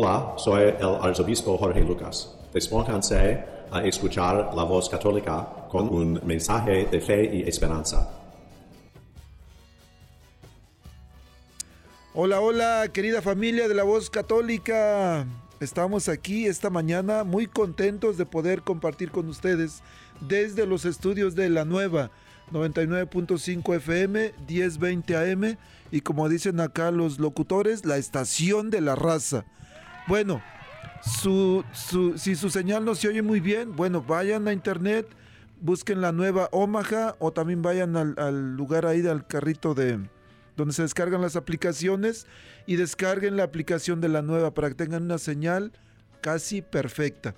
Hola, soy el arzobispo Jorge Lucas. Despónganse a escuchar la voz católica con un mensaje de fe y esperanza. Hola, hola, querida familia de la voz católica. Estamos aquí esta mañana muy contentos de poder compartir con ustedes desde los estudios de la nueva 99.5 FM, 1020 AM y como dicen acá los locutores, la estación de la raza. Bueno, su, si su señal no se oye muy bien, bueno, vayan a internet, busquen la nueva Omaha o también vayan al, lugar ahí del carrito de donde se descargan las aplicaciones y descarguen la aplicación de la nueva para que tengan una señal casi perfecta.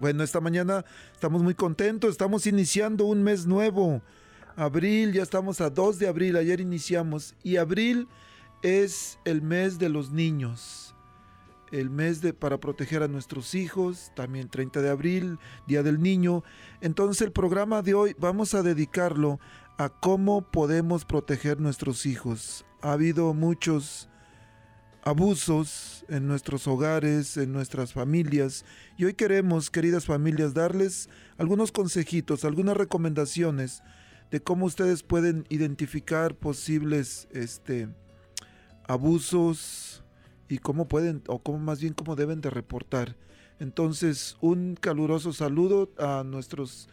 Bueno, esta mañana estamos muy contentos, estamos iniciando un mes nuevo. Abril, ya estamos a 2 de abril, ayer iniciamos. Y abril es el mes de los niños el mes de, para proteger a nuestros hijos, también 30 de abril, Día del Niño. Entonces el programa de hoy vamos a dedicarlo a cómo podemos proteger nuestros hijos. Ha habido muchos abusos en nuestros hogares, en nuestras familias, y hoy queremos, queridas familias, darles algunos consejitos, algunas recomendaciones de cómo ustedes pueden identificar posibles este, abusos, y cómo pueden, o cómo más bien cómo deben de reportar. Entonces, un caluroso saludo a nuestros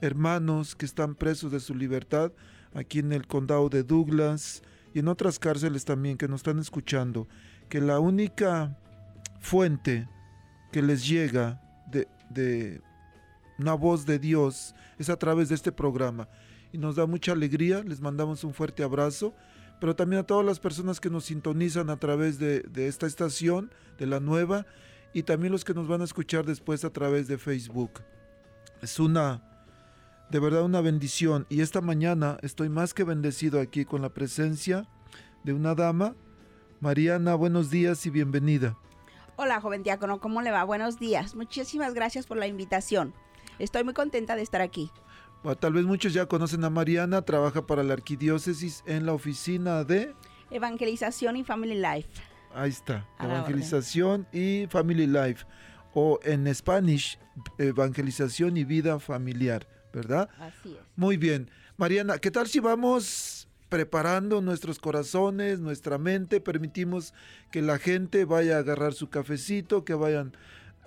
hermanos que están presos de su libertad aquí en el condado de Douglas y en otras cárceles también que nos están escuchando, que la única fuente que les llega de, de una voz de Dios es a través de este programa. Y nos da mucha alegría, les mandamos un fuerte abrazo pero también a todas las personas que nos sintonizan a través de, esta estación, de la nueva, y también los que nos van a escuchar después a través de Facebook. Es una, de verdad, una bendición. Y esta mañana estoy más que bendecido aquí con la presencia de una dama. Mariana, buenos días y bienvenida. Hola, joven diácono, ¿cómo le va? Buenos días. Muchísimas gracias por la invitación. Estoy muy contenta de estar aquí tal vez muchos ya conocen a Mariana, trabaja para la arquidiócesis en la oficina de... Evangelización y Family Life. Ahí está, evangelización y Family Life. O en Spanish, evangelización y vida familiar, ¿verdad? Así es. Muy bien. Mariana, ¿qué tal si vamos preparando nuestros corazones, nuestra mente, permitimos que la gente vaya a agarrar su cafecito, que vayan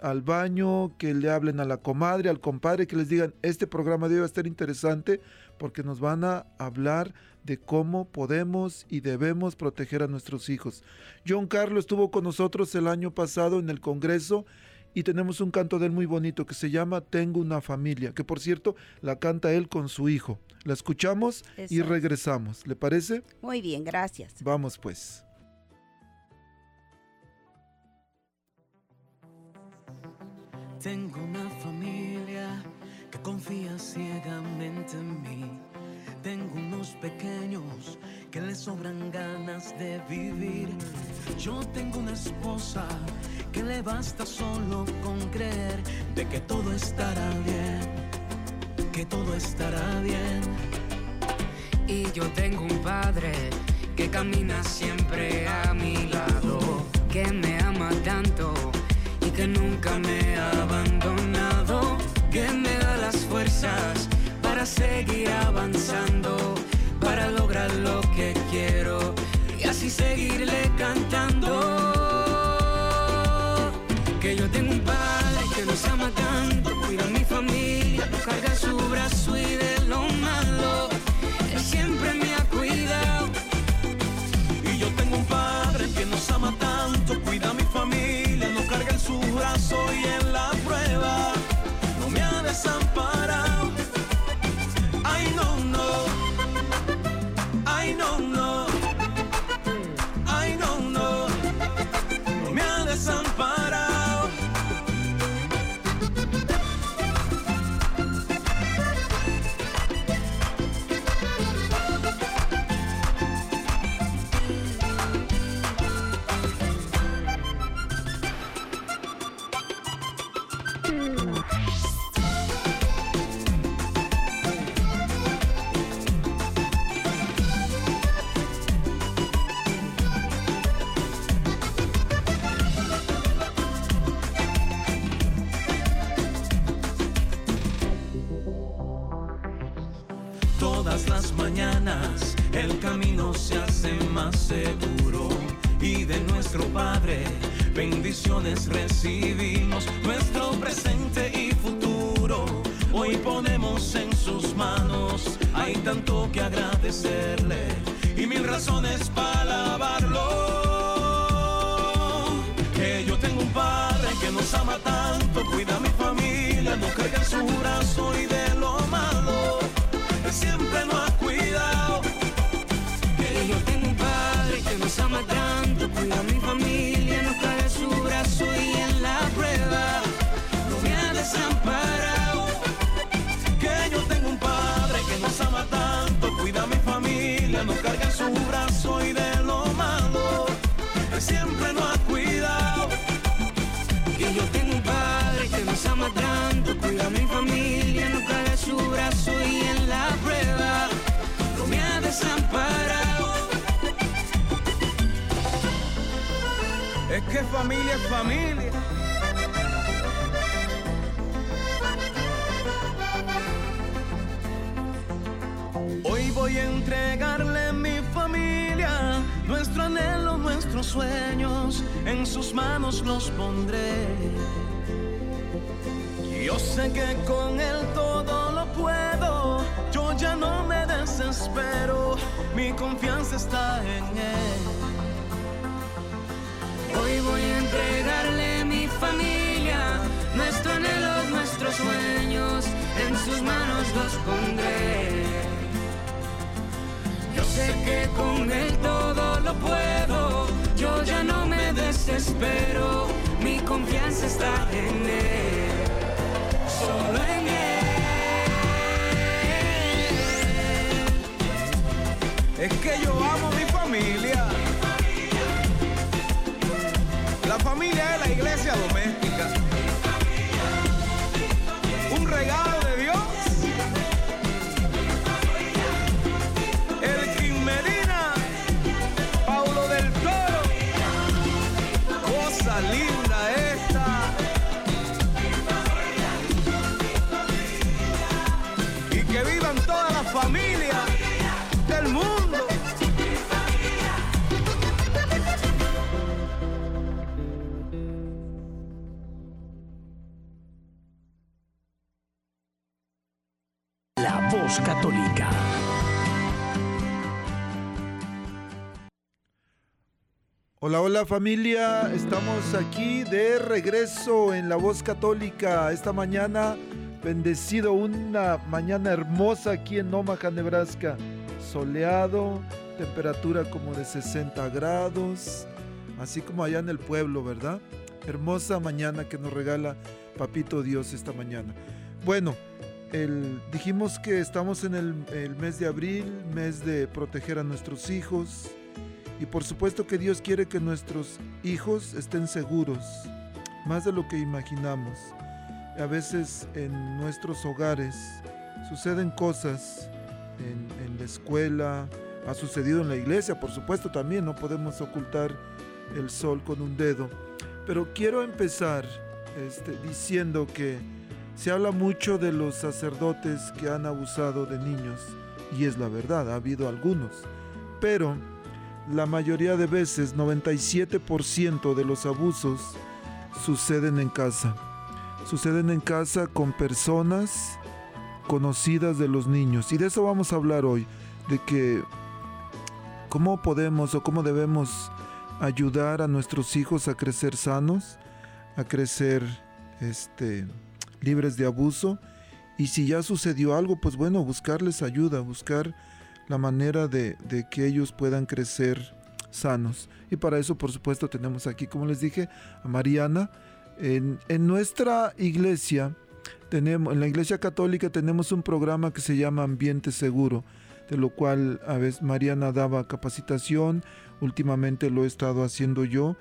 al baño, que le hablen a la comadre, al compadre, que les digan, este programa debe estar interesante porque nos van a hablar de cómo podemos y debemos proteger a nuestros hijos. John Carlos estuvo con nosotros el año pasado en el Congreso y tenemos un canto de él muy bonito que se llama Tengo una familia, que por cierto la canta él con su hijo. La escuchamos y regresamos. ¿Le parece? Muy bien, gracias. Vamos pues. Tengo una familia que confía ciegamente en mí. Tengo unos pequeños que les sobran ganas de vivir. Yo tengo una esposa que le basta solo con creer de que todo estará bien, que todo estará bien. Y yo tengo un padre que camina siempre a mi lado, que me ama tanto que nunca me para lograr lo que quiero y así seguirle cantando. Que yo tengo un padre que nos ama tanto, cuida a mi familia, carga su brazo y de lo malo, él siempre me ha cuidado. Y yo tengo un padre que nos ama tanto, mañanas el camino se hace más seguro y de nuestro Padre bendiciones recibimos, nuestro presente y futuro. Hoy ponemos en sus manos, hay tanto que agradecerle y mil razones para alabarlo. Que yo tengo un Padre que nos ama tanto, cuida a mi familia, no carga en su brazo y de lo malo, siempre nos ha cuidado. Que yo tengo un padre que nos ama tanto, cuida a mi familia, Es familia es familia. Hoy voy a entregarle mi familia, nuestro anhelo, nuestros sueños, en sus manos los pondré. Yo sé que con él todo lo puedo, yo ya no me desespero, mi confianza está en él. Sueños, en sus manos los pondré. Yo sé que con él todo lo puedo, yo ya no me desespero, mi confianza está en él, solo en él. Es que yo amo mi familia. La familia es la iglesia doméstica. Hola, hola familia, estamos aquí de regreso en La Voz Católica esta mañana, bendecido, una mañana hermosa aquí en Omaha, Nebraska, soleado, temperatura como de 60 grados, así como allá en el pueblo, ¿verdad? Hermosa mañana que nos regala Papito Dios esta mañana. Bueno, dijimos que estamos en el, el mes de abril, mes de proteger a nuestros hijos, y por supuesto que Dios quiere que nuestros hijos estén seguros, más de lo que imaginamos. A veces en nuestros hogares suceden cosas en, la escuela, ha sucedido en la iglesia, por supuesto también, no podemos ocultar el sol con un dedo. Pero quiero empezar este, diciendo que se habla mucho de los sacerdotes que han abusado de niños, y es la verdad, ha habido algunos. Pero la mayoría de veces, 97% de los abusos suceden en casa. Suceden en casa con personas conocidas de los niños. Y de eso vamos a hablar hoy, de que cómo podemos o cómo debemos ayudar a nuestros hijos a crecer sanos, a crecer este, libres de abuso. Y si ya sucedió algo, pues bueno, buscarles ayuda, buscar la manera de, que ellos puedan crecer sanos. Y para eso, por supuesto, tenemos aquí, como les dije, a Mariana. En, en nuestra iglesia, tenemos, en la iglesia católica tenemos un programa que se llama Ambiente Seguro, de lo cual a veces Mariana daba capacitación, últimamente lo he estado haciendo yo,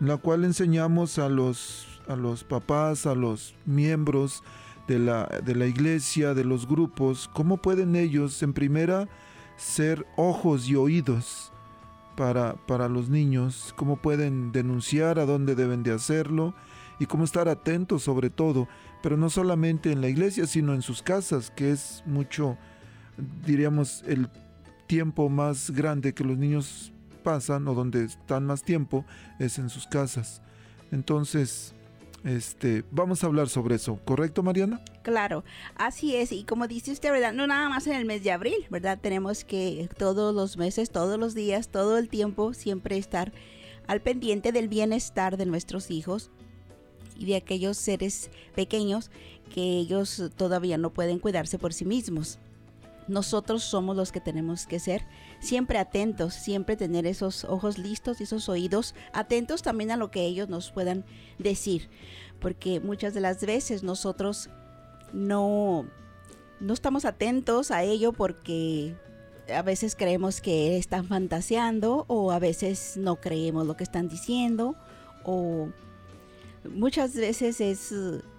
en la cual enseñamos a los, a los papás, a los miembros de la, de la iglesia, de los grupos, cómo pueden ellos en primera ser ojos y oídos para, para los niños, cómo pueden denunciar, a dónde deben de hacerlo y cómo estar atentos sobre todo, pero no solamente en la iglesia, sino en sus casas, que es mucho, diríamos, el tiempo más grande que los niños pasan o donde están más tiempo es en sus casas. Entonces, este, vamos a hablar sobre eso, ¿correcto, Mariana? Claro, así es. Y como dice usted, ¿verdad? No nada más en el mes de abril, ¿verdad? Tenemos que todos los meses, todos los días, todo el tiempo, siempre estar al pendiente del bienestar de nuestros hijos y de aquellos seres pequeños que ellos todavía no pueden cuidarse por sí mismos. Nosotros somos los que tenemos que ser. Siempre atentos, siempre tener esos ojos listos y esos oídos atentos también a lo que ellos nos puedan decir, porque muchas de las veces nosotros no no estamos atentos a ello porque a veces creemos que están fantaseando o a veces no creemos lo que están diciendo o muchas veces es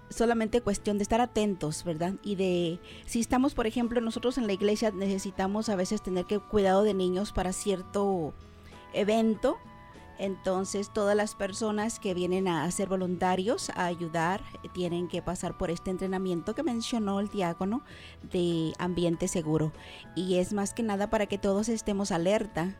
solamente cuestión de estar atentos, ¿verdad? Y de, si estamos, por ejemplo, nosotros en la iglesia necesitamos a veces tener que cuidado de niños para cierto evento, entonces todas las personas que vienen a ser voluntarios, a ayudar, tienen que pasar por este entrenamiento que mencionó el diácono de ambiente seguro. Y es más que nada para que todos estemos alerta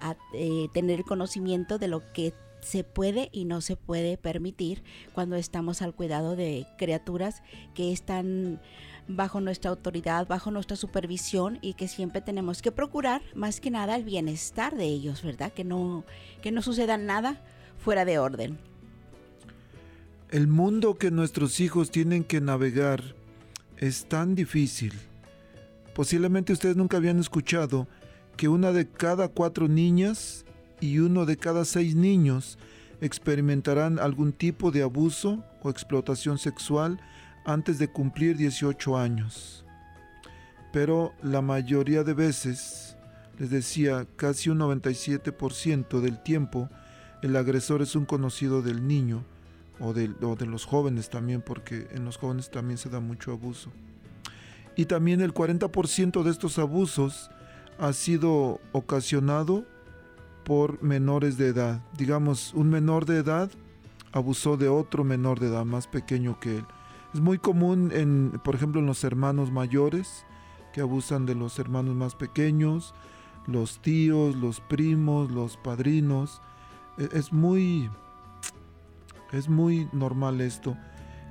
a eh, tener conocimiento de lo que se puede y no se puede permitir cuando estamos al cuidado de criaturas que están bajo nuestra autoridad, bajo nuestra supervisión y que siempre tenemos que procurar más que nada el bienestar de ellos, ¿verdad? Que no, que no suceda nada fuera de orden. El mundo que nuestros hijos tienen que navegar es tan difícil. Posiblemente ustedes nunca habían escuchado que una de cada cuatro niñas y uno de cada seis niños experimentarán algún tipo de abuso o explotación sexual antes de cumplir 18 años. Pero la mayoría de veces, les decía, casi un 97% del tiempo, el agresor es un conocido del niño o de, los jóvenes también, porque en los jóvenes también se da mucho abuso. Y también el 40% de estos abusos ha sido ocasionado por menores de edad. Digamos, un menor de edad abusó de otro menor de edad más pequeño que él. Es muy común, en, por ejemplo, en los hermanos mayores, que abusan de los hermanos más pequeños, los tíos, los primos, los padrinos. E, es muy, es muy normal esto.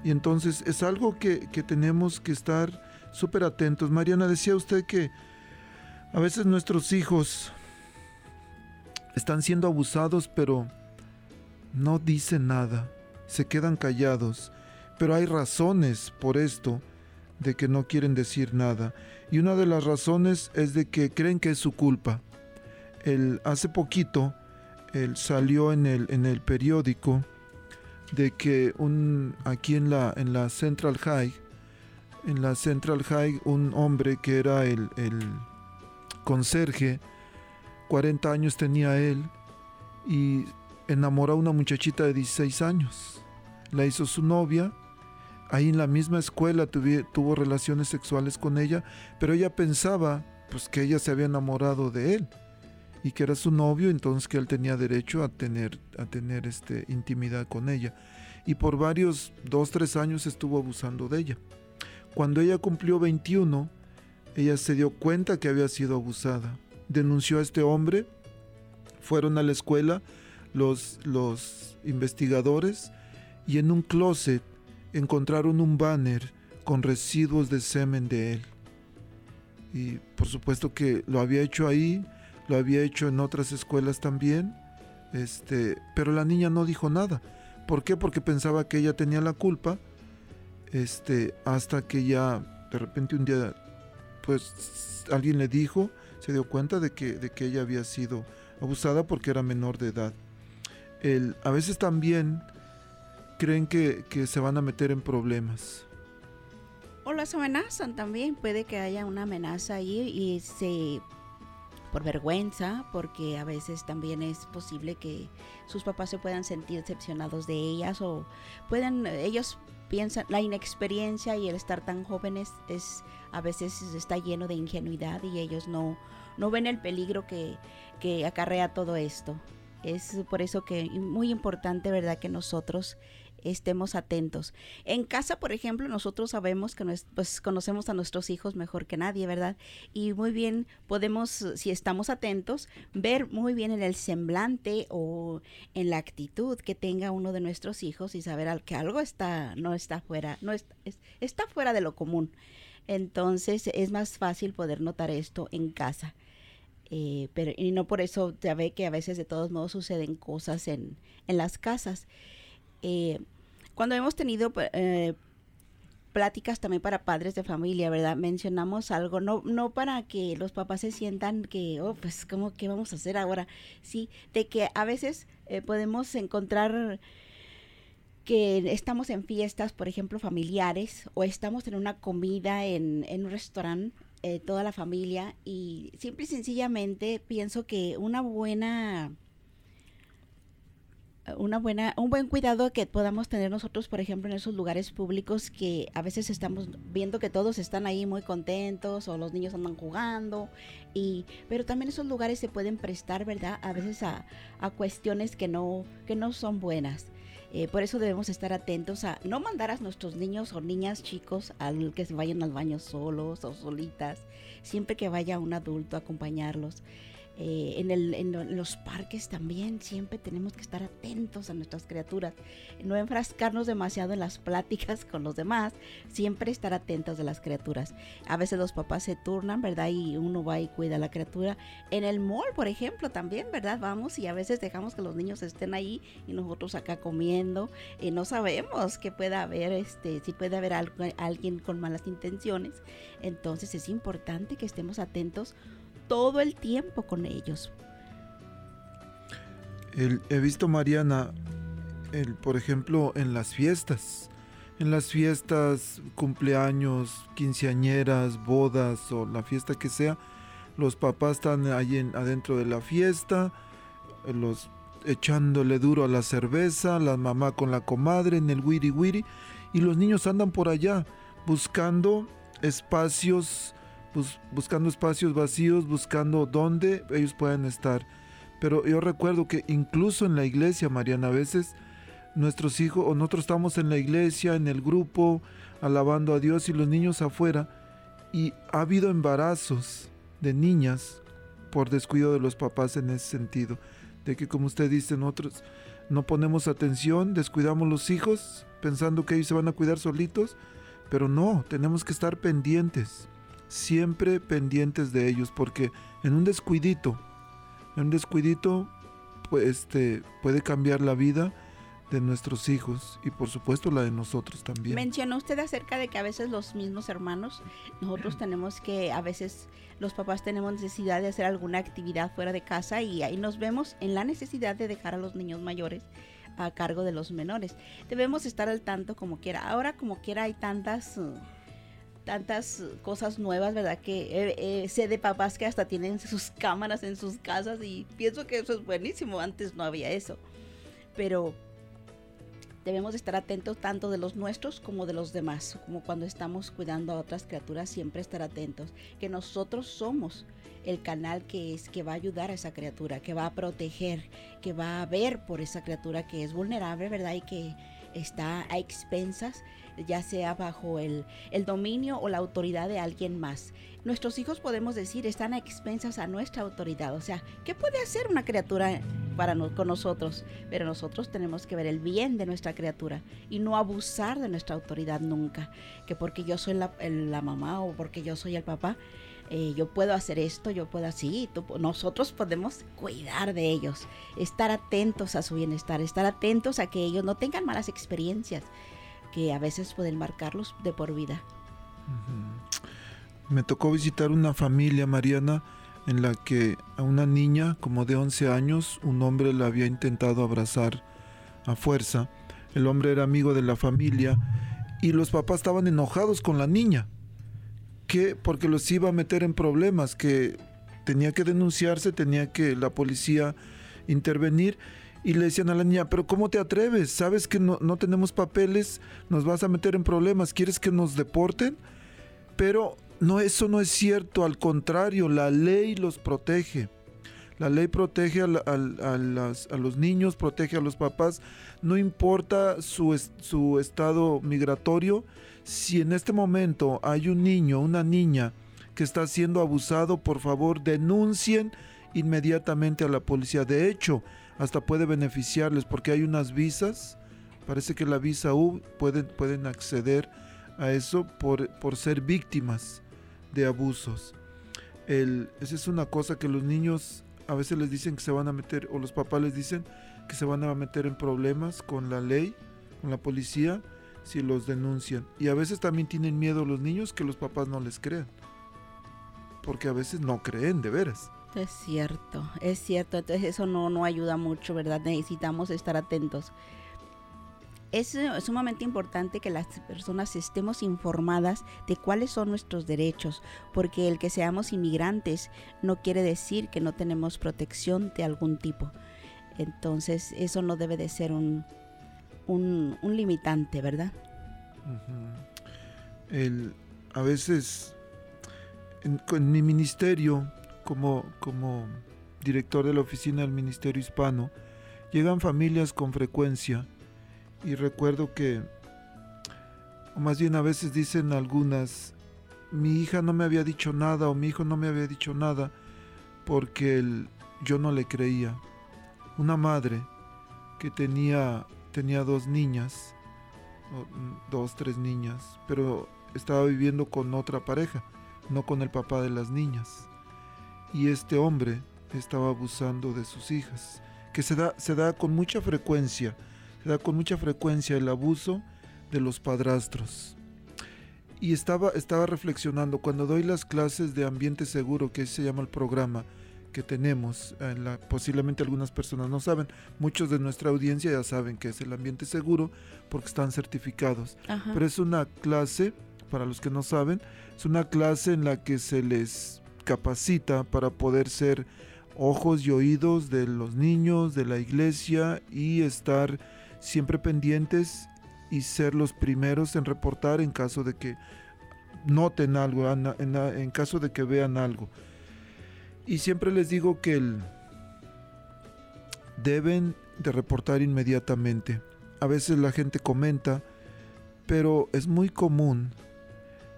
Y entonces es algo que, que tenemos que estar súper atentos. Mariana, decía usted que a veces nuestros hijos están siendo abusados, pero no dicen nada, se quedan callados. Pero hay razones por esto de que no quieren decir nada. Y una de las razones es de que creen que es su culpa. El, hace poquito salió en el, en el periódico de que un, aquí en la, en la Central High, en la Central High, un hombre que era el, el conserje, 40 años tenía él y enamoró a una muchachita de 16 años. La hizo su novia. Ahí en la misma escuela tuvo relaciones sexuales con ella, pero ella pensaba pues que ella se había enamorado de él y que era su novio, entonces que él tenía derecho a tener, a tener este, intimidad con ella. Y por varios, dos, tres años estuvo abusando de ella. Cuando ella cumplió 21, ella se dio cuenta que había sido abusada denunció a este hombre, fueron a la escuela los, los investigadores y en un closet encontraron un banner con residuos de semen de él. Y por supuesto que lo había hecho ahí, lo había hecho en otras escuelas también, este, pero la niña no dijo nada. ¿Por qué? Porque pensaba que ella tenía la culpa, este, hasta que ya de repente un día, pues alguien le dijo, se dio cuenta de que, de que ella había sido abusada porque era menor de edad. El, a veces también creen que, se van a meter en problemas. O las amenazan también, puede que haya una amenaza ahí y se por vergüenza, porque a veces también es posible que sus papás se puedan sentir decepcionados de ellas o pueden, ellos piensan, la inexperiencia y el estar tan jóvenes es a veces está lleno de ingenuidad y ellos no, no ven el peligro que, que acarrea todo esto. Es por eso que muy importante, ¿verdad? Que nosotros estemos atentos. En casa, por ejemplo, nosotros sabemos que pues conocemos a nuestros hijos mejor que nadie, ¿verdad? Y muy bien podemos, si estamos atentos, ver muy bien en el semblante o en la actitud que tenga uno de nuestros hijos y saber que algo está, no está fuera, no está, está fuera de lo común. Entonces es más fácil poder notar esto en casa. Eh, pero y no por eso ya ve que a veces de todos modos suceden cosas en, en las casas. Eh, cuando hemos tenido eh, pláticas también para padres de familia, ¿verdad? Mencionamos algo, no, no para que los papás se sientan que, oh, pues, ¿cómo, ¿qué vamos a hacer ahora? Sí, de que a veces eh, podemos encontrar que estamos en fiestas, por ejemplo, familiares, o estamos en una comida en, en un restaurante, toda la familia, y simple y sencillamente pienso que una buena una buena, un buen cuidado que podamos tener nosotros, por ejemplo, en esos lugares públicos que a veces estamos viendo que todos están ahí muy contentos o los niños andan jugando y, pero también esos lugares se pueden prestar, ¿verdad? A veces a, a cuestiones que no, que no son buenas. Eh, por eso debemos estar atentos a no mandar a nuestros niños o niñas chicos al que se vayan al baño solos o solitas, siempre que vaya un adulto a acompañarlos. Eh, en, el, en, los parques también siempre tenemos que estar atentos a nuestras criaturas, no enfrascarnos demasiado en las pláticas con los demás, siempre estar atentos a las criaturas. A veces los papás se turnan, ¿verdad? Y uno va y cuida a la criatura. En el mall, por ejemplo, también, ¿verdad? Vamos y a veces dejamos que los niños estén ahí y nosotros acá comiendo y no sabemos que pueda haber, este, si puede haber alguien con malas intenciones. Entonces es importante que estemos atentos todo el tiempo con ellos. he visto, Mariana, el, por ejemplo, en las fiestas, en las fiestas, cumpleaños, quinceañeras, bodas o la fiesta que sea, los papás están ahí adentro de la fiesta, los echándole duro a la cerveza, la mamá con la comadre en el wiri wiri y los niños andan por allá buscando espacios buscando espacios vacíos, buscando dónde ellos puedan estar. Pero yo recuerdo que incluso en la iglesia, Mariana, a veces nuestros hijos o nosotros estamos en la iglesia, en el grupo, alabando a Dios y los niños afuera, y ha habido embarazos de niñas por descuido de los papás en ese sentido, de que como usted dice, nosotros no ponemos atención, descuidamos los hijos pensando que ellos se van a cuidar solitos, pero no, tenemos que estar pendientes siempre pendientes de ellos, porque en un descuidito, en un descuidito, pues, este, puede cambiar la vida de nuestros hijos y por supuesto la de nosotros también. Mencionó usted acerca de que a veces los mismos hermanos, nosotros tenemos que, a veces los papás tenemos necesidad de hacer alguna actividad fuera de casa y ahí nos vemos en la necesidad de dejar a los niños mayores a cargo de los menores. Debemos estar al tanto como quiera. Ahora como quiera hay tantas... Uh, tantas cosas nuevas, ¿verdad? Que eh, eh, sé de papás que hasta tienen sus cámaras en sus casas y pienso que eso es buenísimo. Antes no había eso. Pero debemos estar atentos tanto de los nuestros como de los demás. Como cuando estamos cuidando a otras criaturas, siempre estar atentos. Que nosotros somos el canal que es que va a ayudar a esa criatura, que va a proteger, que va a ver por esa criatura que es vulnerable, ¿verdad? Y que está a expensas ya sea bajo el, dominio o la autoridad de alguien más. Nuestros hijos podemos decir están a expensas a nuestra autoridad. O sea, ¿qué puede hacer una criatura para con nosotros? Pero nosotros tenemos que ver el bien de nuestra criatura y no abusar de nuestra autoridad nunca. Que porque yo soy la, mamá o porque yo soy el papá, eh, yo puedo hacer esto, yo puedo así, nosotros podemos cuidar de ellos, estar atentos a su bienestar, estar atentos a que ellos no tengan malas experiencias, que a veces pueden marcarlos de por vida. Me tocó visitar una familia, Mariana, en la que a una niña como de 11 años un hombre la había intentado abrazar a fuerza. El hombre era amigo de la familia y los papás estaban enojados con la niña, que porque los iba a meter en problemas, que tenía que denunciarse, tenía que la policía intervenir y le decían a la niña, pero ¿cómo te atreves? ¿Sabes que no, tenemos papeles? ¿Nos vas a meter en problemas? ¿Quieres que nos deporten? Pero no, eso no es cierto, al contrario, la ley los protege. La ley protege a, los niños, protege a los papás, no importa su, su estado migratorio. Si en este momento hay un niño, una niña que está siendo abusado, por favor denuncien inmediatamente a la policía. De hecho, hasta puede beneficiarles porque hay unas visas, parece que la visa U pueden, pueden acceder a eso por, por ser víctimas de abusos. Esa es una cosa que los niños a veces les dicen que se van a meter, o los papás les dicen que se van a meter en problemas con la ley, con la policía, si los denuncian. Y a veces también tienen miedo los niños que los papás no les crean. Porque a veces no creen, de veras. Es cierto, es cierto. Entonces eso no, no ayuda mucho, ¿verdad? Necesitamos estar atentos. Es eh, sumamente importante que las personas estemos informadas de cuáles son nuestros derechos, porque el que seamos inmigrantes no quiere decir que no tenemos protección de algún tipo. Entonces eso no debe de ser un, un, limitante, ¿verdad? a veces en, en, mi ministerio, como, como director de la oficina del Ministerio Hispano, llegan familias con frecuencia y recuerdo que, o más bien a veces dicen algunas, mi hija no me había dicho nada o mi hijo no me había dicho nada porque yo no le creía. Una madre que tenía, tenía dos niñas, dos, tres niñas, pero estaba viviendo con otra pareja, no con el papá de las niñas. Y este hombre estaba abusando de sus hijas, que se da, se da con mucha frecuencia da con mucha frecuencia el abuso de los padrastros. Y estaba, estaba reflexionando, cuando doy las clases de ambiente seguro, que se llama el programa que tenemos, en la, posiblemente algunas personas no saben, muchos de nuestra audiencia ya saben que es el ambiente seguro porque están certificados. Pero es una clase, para los que no saben, es una clase en la que se les capacita para poder ser ojos y oídos de los niños, de la iglesia y estar siempre pendientes y ser los primeros en reportar en caso de que noten algo, en, caso de que vean algo. Y siempre les digo que deben de reportar inmediatamente. A veces la gente comenta, pero es muy común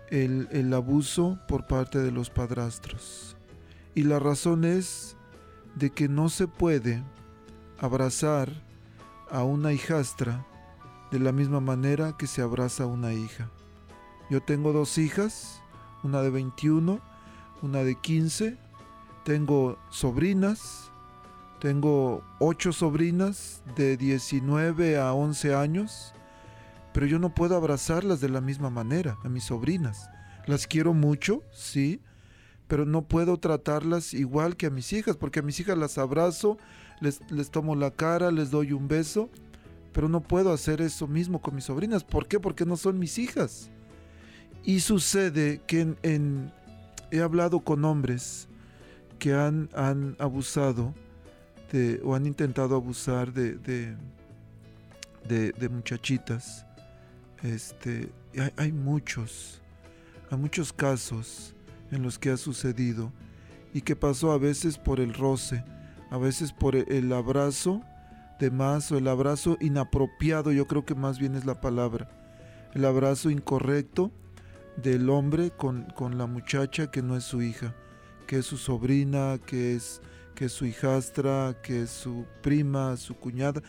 el, el abuso por parte de los padrastros. Y la razón es de que no se puede abrazar a una hijastra de la misma manera que se abraza a una hija. Yo tengo dos hijas, una de 21, una de 15, tengo sobrinas, tengo ocho sobrinas de 19 a 11 años, pero yo no puedo abrazarlas de la misma manera, a mis sobrinas. Las quiero mucho, sí, pero no puedo tratarlas igual que a mis hijas, porque a mis hijas las abrazo, les, tomo la cara, les doy un beso, pero no puedo hacer eso mismo con mis sobrinas. ¿Por qué? Porque no son mis hijas. Y sucede que en, he hablado con hombres que han, han abusado de, o han intentado abusar de, de, de, muchachitas. Este, hay, hay, muchos, hay muchos casos en los que ha sucedido y que pasó a veces por el roce a veces por e-, el abrazo de más o el abrazo inapropiado, yo creo que más bien es la palabra, el abrazo incorrecto del hombre con, la muchacha que no es su hija, que es su sobrina, que es, que es su hijastra, que es su prima, su cuñada,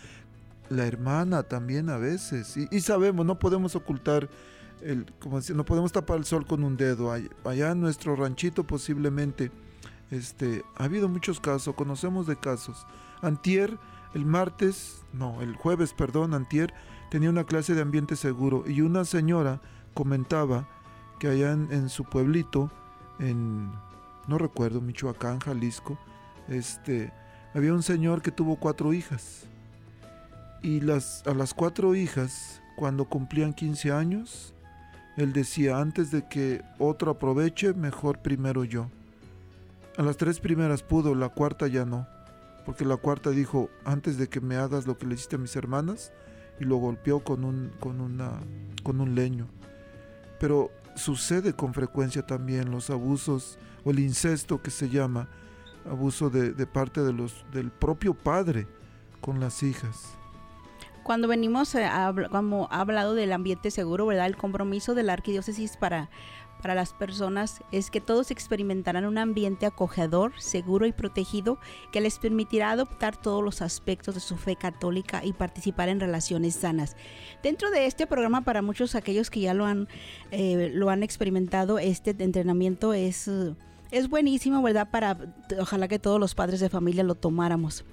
la hermana también a veces. Y, sabemos, no podemos ocultar, el, como no podemos tapar el sol con un dedo. Allá en nuestro ranchito posiblemente este, ha habido muchos casos, conocemos de casos. Antier, el martes, no, el jueves, perdón, Antier, tenía una clase de ambiente seguro y una señora comentaba que allá en, su pueblito, en, no recuerdo, Michoacán, Jalisco, este, había un señor que tuvo cuatro hijas. Y las, a las cuatro hijas, cuando cumplían 15 años, él decía, antes de que otro aproveche, mejor primero yo. A las tres primeras pudo, la cuarta ya no. Porque la cuarta dijo, antes de que me hagas lo que le hiciste a mis hermanas, y lo golpeó con un, con una, con un leño. Pero sucede con frecuencia también los abusos o el incesto que se llama abuso de, de parte de los, del propio padre con las hijas. Cuando venimos, eh, como ha hablado del ambiente seguro, ¿verdad? El compromiso de la arquidiócesis para, para las personas es que todos experimentarán un ambiente acogedor, seguro y protegido que les permitirá adoptar todos los aspectos de su fe católica y participar en relaciones sanas. Dentro de este programa, para muchos aquellos que ya lo han, eh, lo han experimentado, este entrenamiento es, es buenísimo, ¿verdad? Para, ojalá que todos los padres de familia lo tomáramos.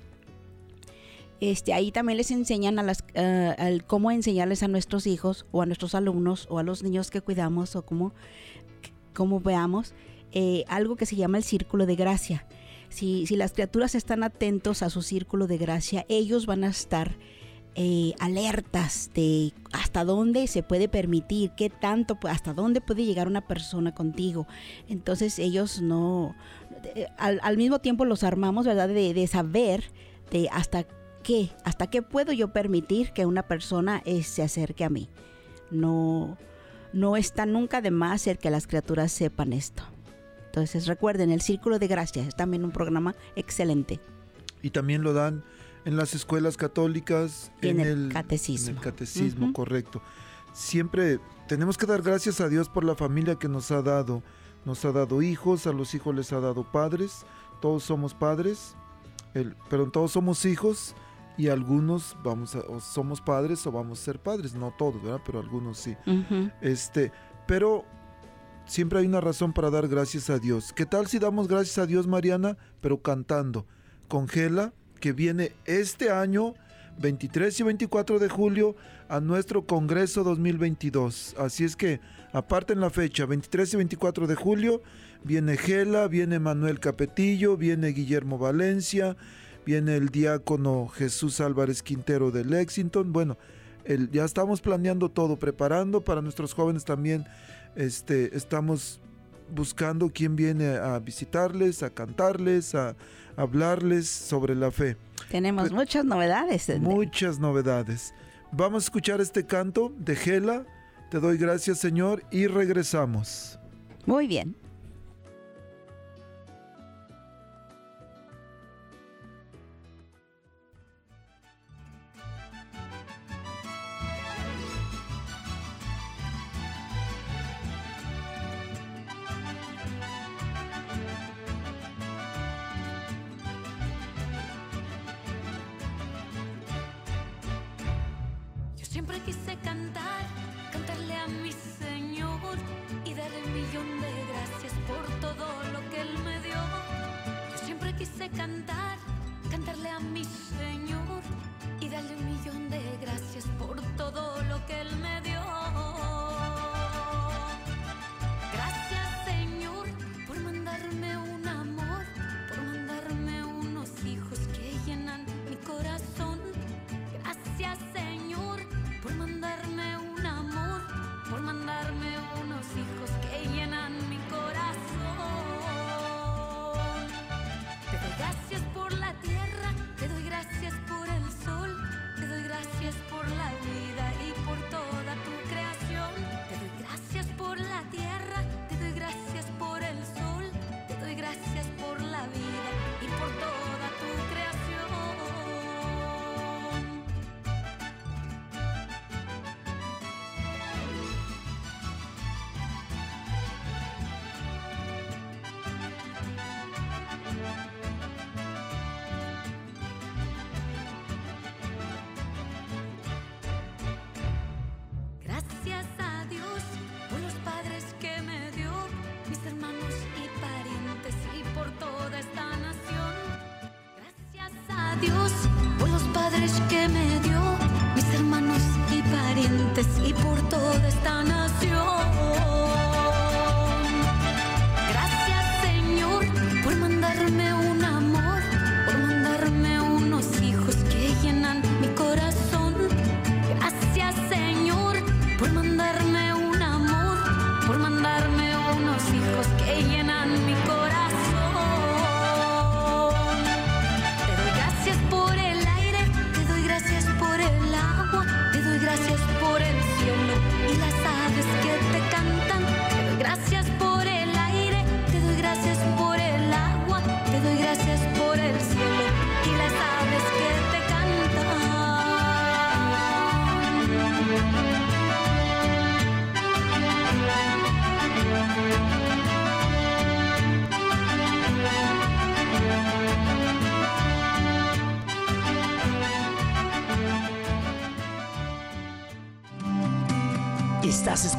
Este, ahí también les enseñan a las, al cómo enseñarles a nuestros hijos o a nuestros alumnos o a los niños que cuidamos o cómo, cómo veamos eh, algo que se llama el círculo de gracia. Si, las criaturas están atentos a su círculo de gracia, ellos van a estar eh, alertas de hasta dónde se puede permitir, qué tanto, hasta dónde puede llegar una persona contigo. Entonces ellos no, al, al mismo tiempo los armamos, ¿verdad? De, de saber de hasta qué, hasta qué puedo yo permitir que una persona eh, se acerque a mí. No, no está nunca de más el que las criaturas sepan esto. Entonces recuerden, el Círculo de Gracia es también un programa excelente. Y también lo dan en las escuelas católicas, Y en el catecismo. en el catecismo, correcto. Siempre tenemos que dar gracias a Dios por la familia que nos ha dado. Nos ha dado hijos, a los hijos les ha dado padres. Todos somos padres, el- pero todos somos hijos y algunos vamos a, o somos padres o vamos a ser padres. No todos, ¿verdad? Pero algunos sí. Este, pero siempre hay una razón para dar gracias a Dios. ¿Qué tal si damos gracias a Dios, Mariana, pero cantando? Con Gela, que viene este año, 23 y 24 de julio, a nuestro Congreso 2022. Así es que, aparten la fecha, 23 y 24 de julio, viene Gela, viene Manuel Capetillo, viene Guillermo Valencia, viene el diácono Jesús Álvarez Quintero de Lexington. Bueno, el- ya estamos planeando todo, preparando para nuestros jóvenes también. Este, estamos buscando quién viene a visitarles, a cantarles, a hablarles sobre la fe. Tenemos Pues- muchas novedades. Muchas novedades. Vamos a escuchar este canto de Gela. Te doy gracias, Señor, y regresamos. Muy bien. Gracias a Dios por los padres que me dio, mis hermanos y parientes y por toda esta nación. Gracias a Dios por los padres que me dio, mis hermanos y parientes y por toda esta nación.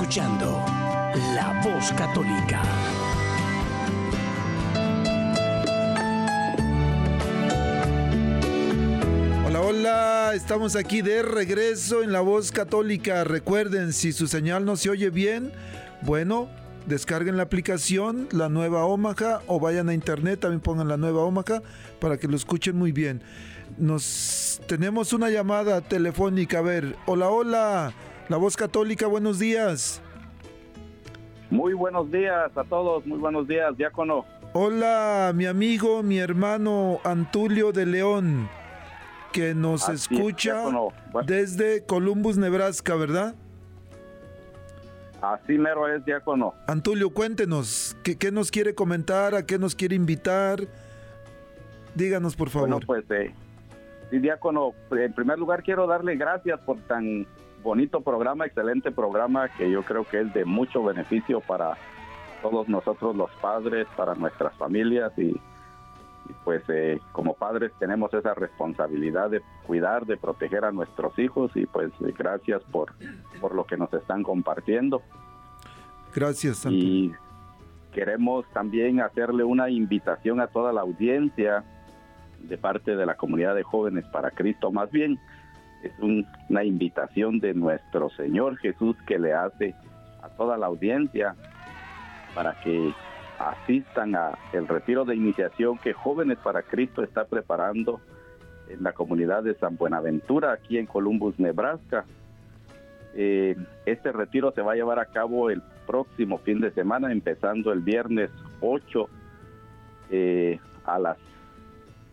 Escuchando La Voz Católica. Hola, hola, estamos aquí de regreso en La Voz Católica. Recuerden, si su señal no se oye bien, bueno, descarguen la aplicación, la nueva Omaha, o vayan a internet, también pongan la nueva Omaha para que lo escuchen muy bien. Nos tenemos una llamada telefónica, a ver, hola, hola, La Voz Católica, buenos días. Muy buenos días a todos, muy buenos días, diácono. Hola, mi amigo, mi hermano Antulio de León, que nos Así escucha. Bueno. desde Columbus, Nebraska, ¿verdad? Así mero es, diácono. Antulio, cuéntenos, ¿qué, qué nos quiere comentar? ¿A qué nos quiere invitar? Díganos, por favor. Bueno, pues, eh, sí, diácono, en primer lugar quiero darle gracias por tan bonito programa, excelente programa que yo creo que es de mucho beneficio para todos nosotros los padres, para nuestras familias y, y pues eh, como padres tenemos esa responsabilidad de cuidar, de proteger a nuestros hijos y pues eh, gracias por, por lo que nos están compartiendo. Gracias, Antulio. y queremos también hacerle una invitación a toda la audiencia de parte de la comunidad de jóvenes para Cristo. Más bien es un- una invitación de nuestro Señor Jesús que le hace a toda la audiencia para que asistan a el retiro de iniciación que Jóvenes para Cristo está preparando en la comunidad de San Buenaventura aquí en Columbus, Nebraska. Eh, este retiro se va a llevar a cabo el próximo fin de semana, empezando el viernes 8 eh, a las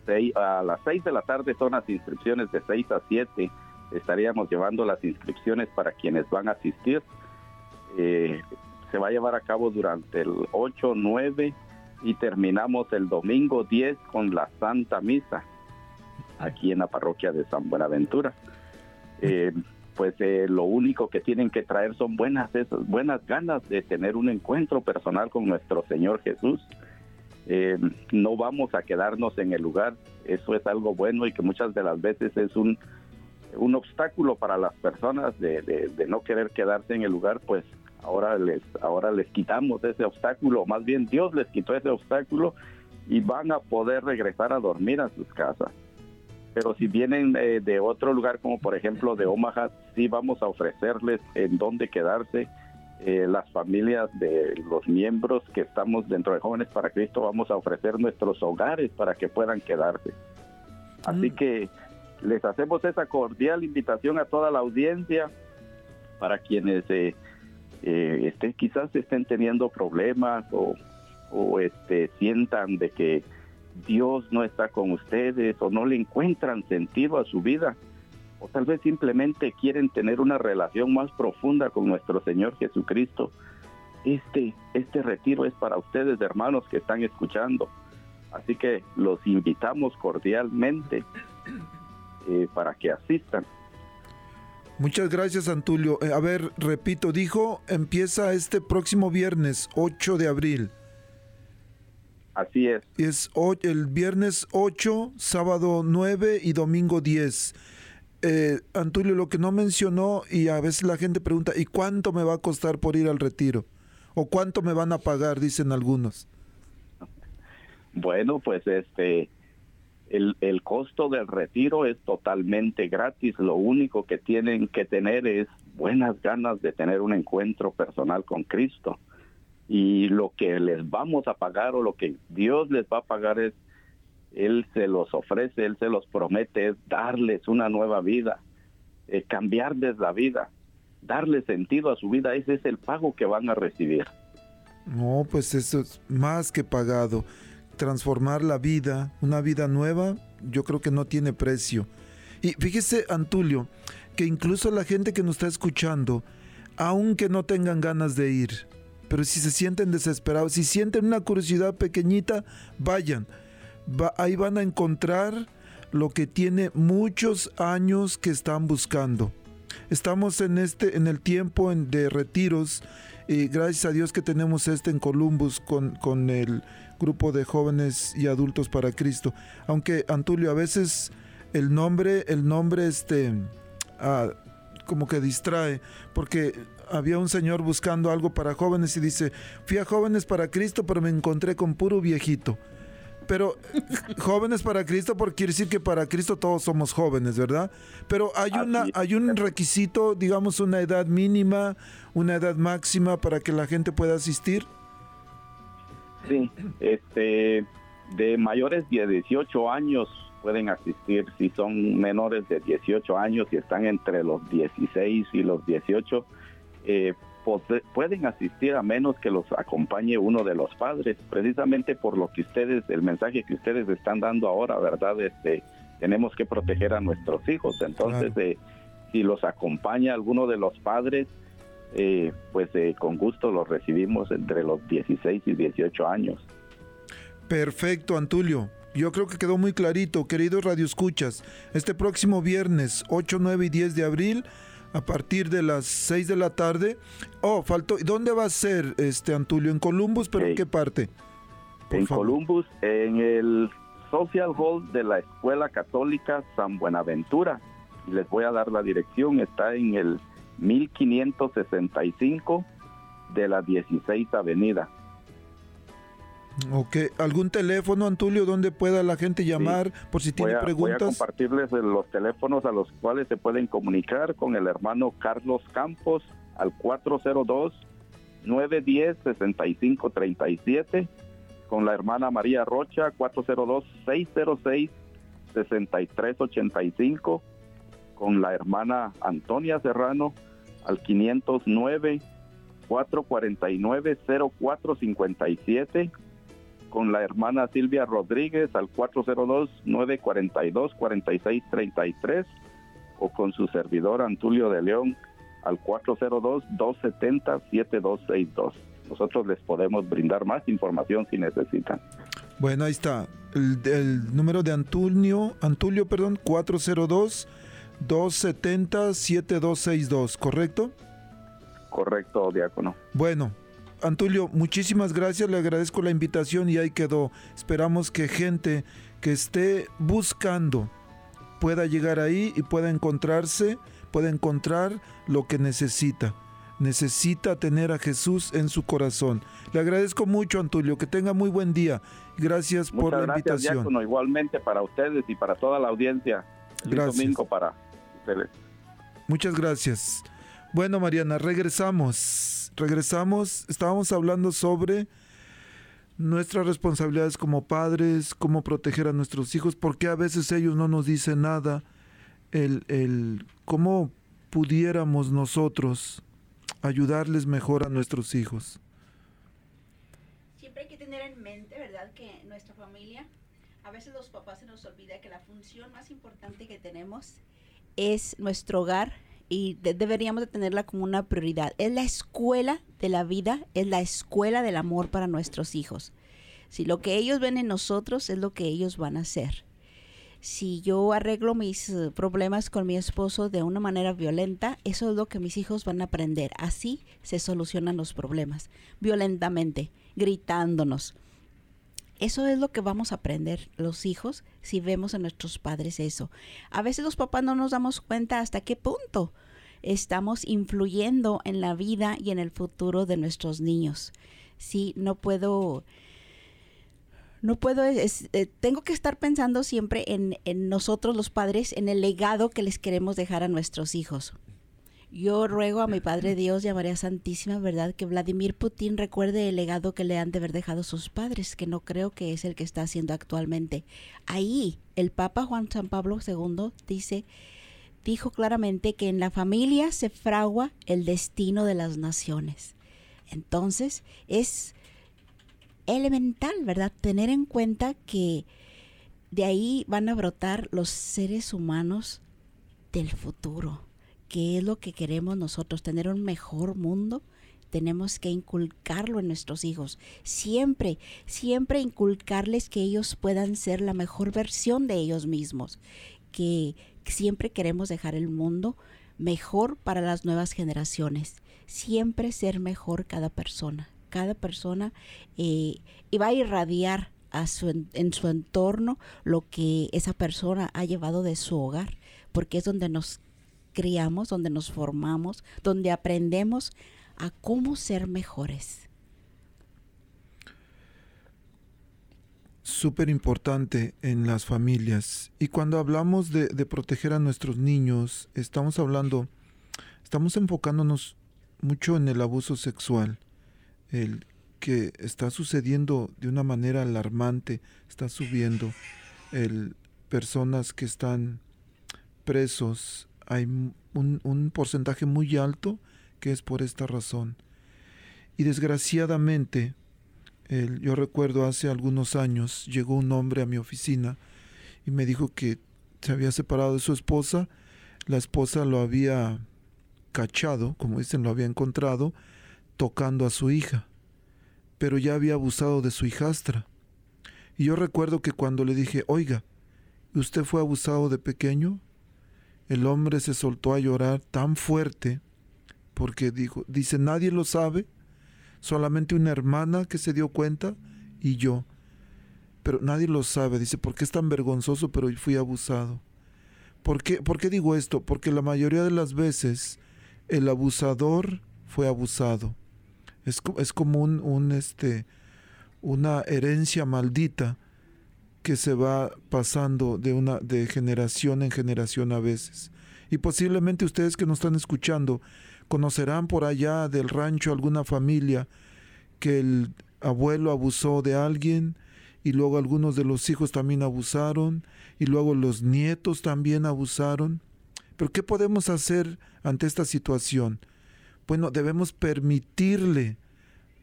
6, a las 6 de la tarde son las inscripciones de 6 a 7. Estaríamos llevando las inscripciones para quienes van a asistir. Eh, se va a llevar a cabo durante el 8, 9 y terminamos el domingo 10 con la Santa Misa aquí en la parroquia de San Buenaventura. Eh, pues eh, lo único que tienen que traer son buenas, buenas ganas de tener un encuentro personal con nuestro Señor Jesús. Eh, no vamos a quedarnos en el lugar, eso es algo bueno y que muchas de las veces es un, un obstáculo para las personas de, de- no querer quedarse en el lugar, pues ahora les, ahora les quitamos ese obstáculo, más bien Dios les quitó ese obstáculo y van a poder regresar a dormir a sus casas pero si vienen eh, de otro lugar, como por ejemplo de Omaha, sí vamos a ofrecerles en dónde quedarse. Eh, las familias de los miembros que estamos dentro de Jóvenes para Cristo, vamos a ofrecer nuestros hogares para que puedan quedarse. Así que les hacemos esa cordial invitación a toda la audiencia para quienes eh, eh, estén, quizás estén teniendo problemas o, o este, sientan de que Dios no está con ustedes o no le encuentran sentido a su vida o tal vez simplemente quieren tener una relación más profunda con nuestro Señor Jesucristo. Este, este retiro es para ustedes, hermanos que están escuchando. Así que los invitamos cordialmente eh, para que asistan. Muchas gracias, Antulio. Eh, a ver, repito, dijo, empieza este próximo viernes, 8 de abril. Así es. Es o- el viernes 8, sábado 9 y domingo 10. Eh, Antulio, lo que no mencionó, y a veces la gente pregunta, ¿y cuánto me va a costar por ir al retiro? ¿O cuánto me van a pagar? Dicen algunos. Bueno, pues este, el, el costo del retiro es totalmente gratis. Lo único que tienen que tener es buenas ganas de tener un encuentro personal con Cristo. Y lo que les vamos a pagar o lo que Dios les va a pagar es, Él se los ofrece, Él se los promete, es darles una nueva vida, eh, cambiarles la vida, darle sentido a su vida. Ese es el pago que van a recibir. No, pues eso es más que pagado. Transformar la vida, una vida nueva, yo creo que no tiene precio. Y fíjese, Antulio, que incluso la gente que nos está escuchando, aunque no tengan ganas de ir, pero si se sienten desesperados, si sienten una curiosidad pequeñita, vayan. Ahí van a encontrar lo que tiene muchos años que están buscando. Estamos en este en el tiempo de retiros y gracias a Dios que tenemos este en Columbus con, con el grupo de jóvenes y adultos para Cristo. Aunque Antulio a veces el nombre el nombre este ah, como que distrae, porque había un señor buscando algo para jóvenes y dice, fui a jóvenes para Cristo, pero me encontré con puro viejito. Pero jóvenes para Cristo, porque quiere decir que para Cristo todos somos jóvenes, ¿verdad? Pero hay una, hay un requisito, digamos, una edad mínima, una edad máxima para que la gente pueda asistir. Sí, este, de mayores de 18 años pueden asistir, si son menores de 18 años y están entre los 16 y los 18, eh, pueden asistir a menos que los acompañe uno de los padres, precisamente por lo que ustedes, el mensaje que ustedes están dando ahora, ¿verdad? Este, tenemos que proteger a nuestros hijos, entonces Claro. eh, si los acompaña alguno de los padres, eh, pues eh, con gusto los recibimos entre los 16 y 18 años. Perfecto, Antulio. Yo creo que quedó muy clarito, queridos radioescuchas. Este próximo viernes 8, 9 y 10 de abril, a partir de las 6 de la tarde. Oh, faltó. ¿Dónde va a ser este Antulio? ¿En Columbus? ¿Pero en qué parte? Por en favor. Columbus, en el Social Hall de la Escuela Católica San Buenaventura. Les voy a dar la dirección, está en el 1565 de la 16 Avenida. Ok. ¿Algún teléfono, Antulio, donde pueda la gente llamar por si Voy tiene a, voy a preguntas? compartirles los teléfonos a los cuales se pueden comunicar con el hermano Carlos Campos al 402-910-6537, con la hermana María Rocha 402-606-6385, con la hermana Antonia Serrano al 509-449-0457, con la hermana Silvia Rodríguez al 402-942-4633 o con su servidor Antulio de León al 402-270-7262. Nosotros les podemos brindar más información si necesitan. Bueno, ahí está. El, el número de Antulio, Antulio, perdón, 402 270 7262, ¿correcto? Correcto, diácono. Bueno, Antulio, muchísimas gracias, le agradezco la invitación y ahí quedó. Esperamos que gente que esté buscando pueda llegar ahí y pueda encontrarse, pueda encontrar lo que necesita. Necesita tener a Jesús en su corazón. Le agradezco mucho, Antulio, que tenga muy buen día. Gracias por la gracias, invitación. diácono. Igualmente para ustedes y para toda la audiencia. Gracias. domingo para ustedes. Muchas gracias. Bueno, Mariana, regresamos. Regresamos. Estábamos hablando sobre nuestras responsabilidades como padres, cómo proteger a nuestros hijos, porque a veces ellos no nos dicen nada. El, el cómo pudiéramos nosotros ayudarles mejor a nuestros hijos. Siempre hay que tener en mente, ¿verdad? Que nuestra familia, a veces los papás se nos olvida que la función más importante que tenemos es nuestro hogar y de- deberíamos de tenerla como una prioridad. Es la escuela de la vida, es la escuela del amor para nuestros hijos. Si lo que ellos ven en nosotros es lo que ellos van a hacer. Si yo arreglo mis eh, problemas con mi esposo de una manera violenta, eso es lo que mis hijos van a aprender. Así se solucionan los problemas, violentamente, gritándonos. Eso es lo que vamos a aprender los hijos si vemos a nuestros padres eso. A veces los papás no nos damos cuenta hasta qué punto estamos influyendo en la vida y en el futuro de nuestros niños. Sí, no puedo no puedo, eh, tengo que estar pensando siempre en, en nosotros los padres, en el legado que les queremos dejar a nuestros hijos. Yo ruego a mi Padre Dios y a María Santísima, ¿verdad? Que Vladimir Putin recuerde el legado que le han de haber dejado sus padres, que no creo que es el que está haciendo actualmente. Ahí, el Papa Juan San Pablo II dice, dijo claramente que en la familia se fragua el destino de las naciones. Entonces, es elemental, ¿verdad? Tener en cuenta que de ahí van a brotar los seres humanos del futuro, que es lo que queremos nosotros, tener un mejor mundo. Tenemos que inculcarlo en nuestros hijos. Siempre, siempre inculcarles que ellos puedan ser la mejor versión de ellos mismos. Que siempre queremos dejar el mundo mejor para las nuevas generaciones. Siempre ser mejor cada persona. Cada persona eh, y va a irradiar a su, en su entorno lo que esa persona ha llevado de su hogar, porque es donde nos criamos, donde nos formamos, donde aprendemos a cómo ser mejores. súper importante en las familias. Y cuando hablamos de, de, proteger a nuestros niños, estamos hablando, estamos enfocándonos mucho en el abuso sexual, el que está sucediendo de una manera alarmante, está subiendo, el, personas que están presos, hay un, porcentaje muy alto que es por esta razón. Y desgraciadamente, yo recuerdo hace algunos años llegó un hombre a mi oficina y me dijo que se había separado de su esposa, la esposa lo había cachado, como dicen, lo había encontrado, tocando a su hija, pero ya había abusado de su hijastra. Y yo recuerdo que cuando le dije, oiga, ¿usted fue abusado de pequeño? El hombre se soltó a llorar tan fuerte porque dijo, dice, nadie lo sabe, solamente una hermana que se dio cuenta y yo. Pero nadie lo sabe, dice, ¿por qué es tan vergonzoso? Pero fui abusado. ¿Por qué, ¿Por qué digo esto? Porque la mayoría de las veces el abusador fue abusado. Es, es como un, un, este, una herencia maldita que se va pasando de, una, de generación en generación a veces. Y posiblemente ustedes que nos están escuchando conocerán por allá del rancho alguna familia que el abuelo abusó de alguien y luego algunos de los hijos también abusaron y luego los nietos también abusaron. Pero ¿qué podemos hacer ante esta situación? Bueno, debemos permitirle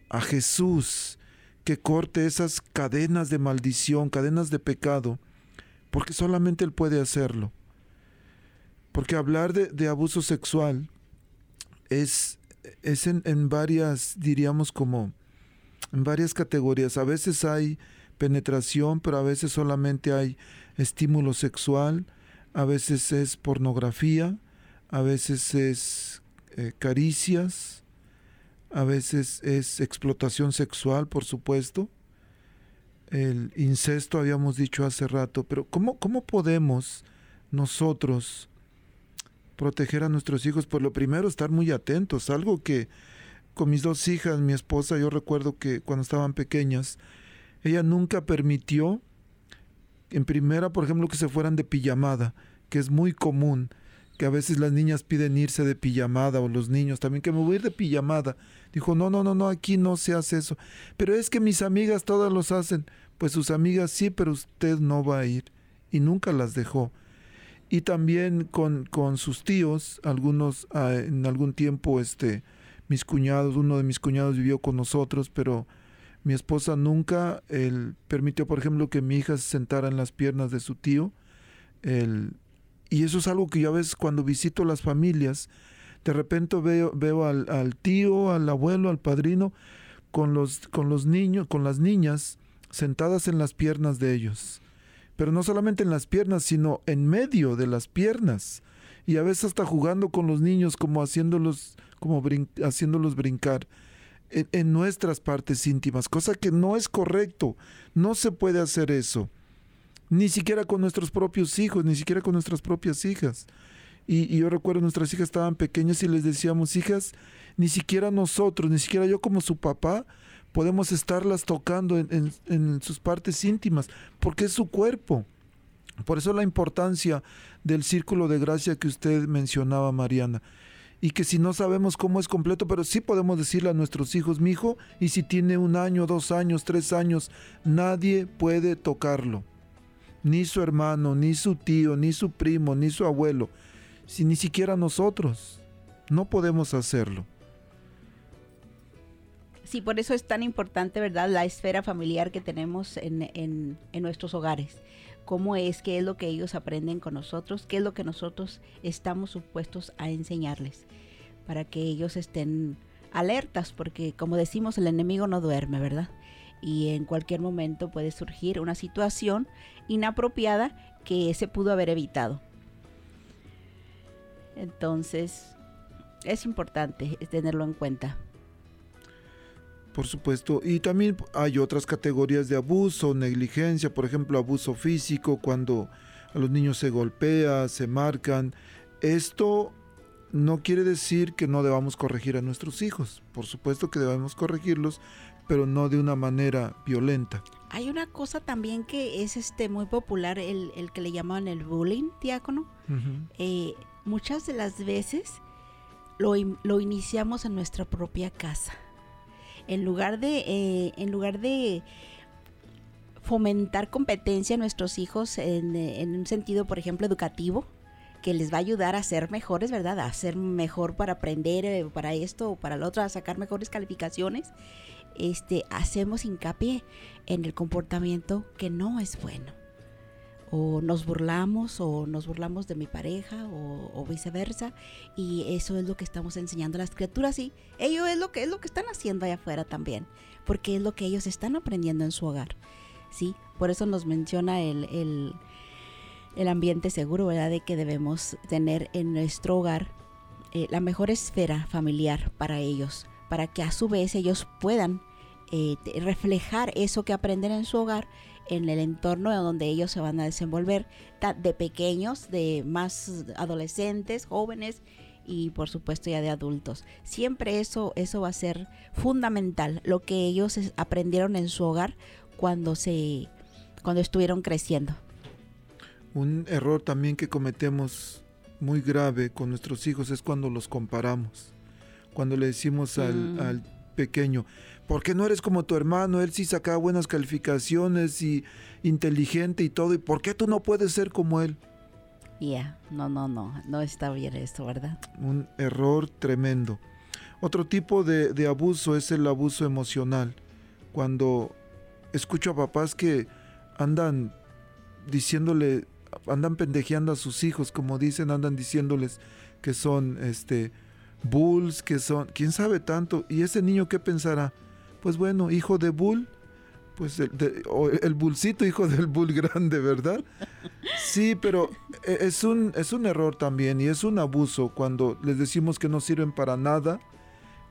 a Jesús que corte esas cadenas de maldición, cadenas de pecado, porque solamente Él puede hacerlo. Porque hablar de, de abuso sexual es, es en, en, varias, diríamos como, en varias categorías. A veces hay penetración, pero a veces solamente hay estímulo sexual, a veces es pornografía, a veces es eh, caricias, a veces es explotación sexual, por supuesto. El incesto habíamos dicho hace rato, pero ¿cómo, cómo podemos nosotros proteger a nuestros hijos? Pues lo primero, estar muy atentos. Algo que con mis dos hijas, mi esposa, yo recuerdo que cuando estaban pequeñas, ella nunca permitió, en primera, por ejemplo, que se fueran de pijamada, que es muy común que a veces las niñas piden irse de pijamada o los niños también, que me voy a ir de pijamada. Dijo, no, no, no, no, aquí no se hace eso. Pero es que mis amigas todas los hacen. Pues sus amigas sí, pero usted no va a ir. Y nunca las dejó. Y también con, con sus tíos, algunos ah, en algún tiempo, este, mis cuñados, uno de mis cuñados vivió con nosotros, pero mi esposa nunca él, permitió, por ejemplo, que mi hija se sentara en las piernas de su tío. El, y eso es algo que yo a veces cuando visito las familias, de repente veo, veo al, tío, al abuelo, al padrino, con los, con los niños, con las niñas sentadas en las piernas de ellos. Pero no solamente en las piernas, sino en medio de las piernas. Y a veces hasta jugando con los niños, como haciéndolos, como brincar en, en nuestras partes íntimas, cosa que no es correcto. No se puede hacer eso ni siquiera con nuestros propios hijos, ni siquiera con nuestras propias hijas. Y, yo recuerdo nuestras hijas estaban pequeñas y les decíamos, hijas, ni siquiera nosotros, ni siquiera yo como su papá, podemos estarlas tocando en, en, en sus partes íntimas, porque es su cuerpo. Por eso la importancia del círculo de gracia que usted mencionaba, Mariana. Y que si no sabemos cómo es completo, pero sí podemos decirle a nuestros hijos, mi hijo, y si tiene un año, dos años, tres años, nadie puede tocarlo ni su hermano, ni su tío, ni su primo, ni su abuelo, si ni siquiera nosotros. No podemos hacerlo. Sí, por eso es tan importante, ¿verdad? La esfera familiar que tenemos en, en, en nuestros hogares. Cómo es, qué es lo que ellos aprenden con nosotros, qué es lo que nosotros estamos supuestos a enseñarles, para que ellos estén alertas, porque como decimos, el enemigo no duerme, ¿verdad? Y en cualquier momento puede surgir una situación inapropiada que se pudo haber evitado. Entonces, es importante tenerlo en cuenta. Por supuesto, y también hay otras categorías de abuso, negligencia, por ejemplo, abuso físico, cuando a los niños se golpea, se marcan. Esto no quiere decir que no debamos corregir a nuestros hijos. Por supuesto que debemos corregirlos, pero no de una manera violenta. Hay una cosa también que es este muy popular, el, el que le llaman el bullying, diácono. Ujú. Eh, muchas de las veces lo, in- lo iniciamos en nuestra propia casa. En lugar de, eh, en lugar de fomentar competencia a nuestros hijos en, en un sentido, por ejemplo, educativo, que les va a ayudar a ser mejores, ¿verdad? A ser mejor para aprender, eh, para esto o para lo otro, a sacar mejores calificaciones. Este, hacemos hincapié en el comportamiento que no es bueno. O nos burlamos o nos burlamos de mi pareja o, viceversa y eso es lo que estamos enseñando a las criaturas y ello es lo que es lo que están haciendo allá afuera también porque es lo que ellos están aprendiendo en su hogar sí por eso nos menciona el, el, el ambiente seguro verdad de que debemos tener en nuestro hogar eh, la mejor esfera familiar para ellos para que a su vez ellos puedan eh, reflejar eso que aprenden en su hogar en el entorno en donde ellos se van a desenvolver, de pequeños, de más adolescentes, jóvenes y por supuesto ya de adultos. Siempre eso, eso va a ser fundamental, lo que ellos aprendieron en su hogar cuando se cuando estuvieron creciendo. Un error también que cometemos muy grave con nuestros hijos es cuando los comparamos. Cuando le decimos al, Mm. al pequeño, ¿por qué no eres como tu hermano? Él sí sacaba buenas calificaciones y inteligente y todo. ¿Y por qué tú no puedes ser como él? Ya, no, no, no, no está bien esto, ¿verdad? Un error tremendo. Otro tipo de, de abuso es el abuso emocional. Cuando escucho a papás que andan diciéndole, andan pendejeando a sus hijos, como dicen, andan diciéndoles que son este bulls, que son, quién sabe tanto. ¿Y ese niño qué pensará? Pues bueno, hijo de bull, pues el, de- o el bullcito, hijo del bull grande, ¿verdad? Sí, pero e- es un, es un error también y es un abuso cuando les decimos que no sirven para nada.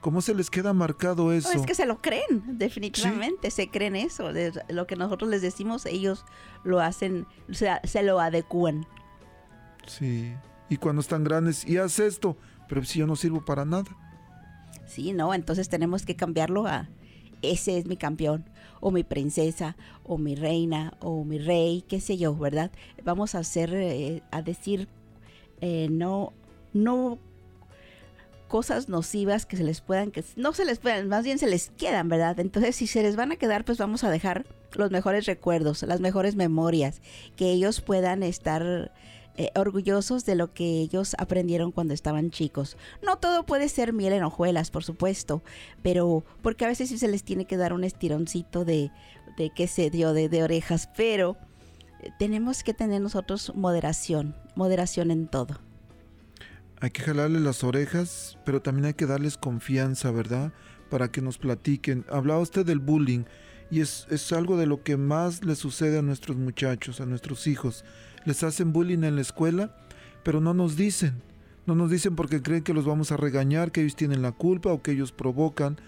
¿Cómo se les queda marcado No, eso? es que se lo creen, definitivamente, se creen eso. de lo que nosotros les decimos, ellos lo hacen, o sea, se lo adecúan. Sí. Y cuando están grandes, y haz esto, pero si yo no sirvo para nada. Sí, no, entonces tenemos que cambiarlo a ese es mi campeón, o mi princesa, o mi reina, o mi rey, qué sé yo, ¿verdad? Vamos a hacer, eh, a decir, eh, no, no cosas nocivas que se les puedan, que no se les puedan, más bien se les quedan, ¿verdad? Entonces, si se les van a quedar, pues vamos a dejar los mejores recuerdos, las mejores memorias, que ellos puedan estar eh, orgullosos de lo que ellos aprendieron cuando estaban chicos. No todo puede ser miel en hojuelas, por supuesto, pero porque a veces sí se les tiene que dar un estironcito de, de qué sé yo, de, orejas, pero eh, tenemos que tener nosotros moderación, moderación en todo. Hay que jalarle las orejas, pero también hay que darles confianza, ¿verdad? Para que nos platiquen. Hablaba usted del bullying y es, es algo de lo que más le sucede a nuestros muchachos, a nuestros hijos. Les hacen bullying en la escuela, pero no nos dicen. No nos dicen porque creen que los vamos a regañar, que ellos tienen la culpa o que ellos provocan.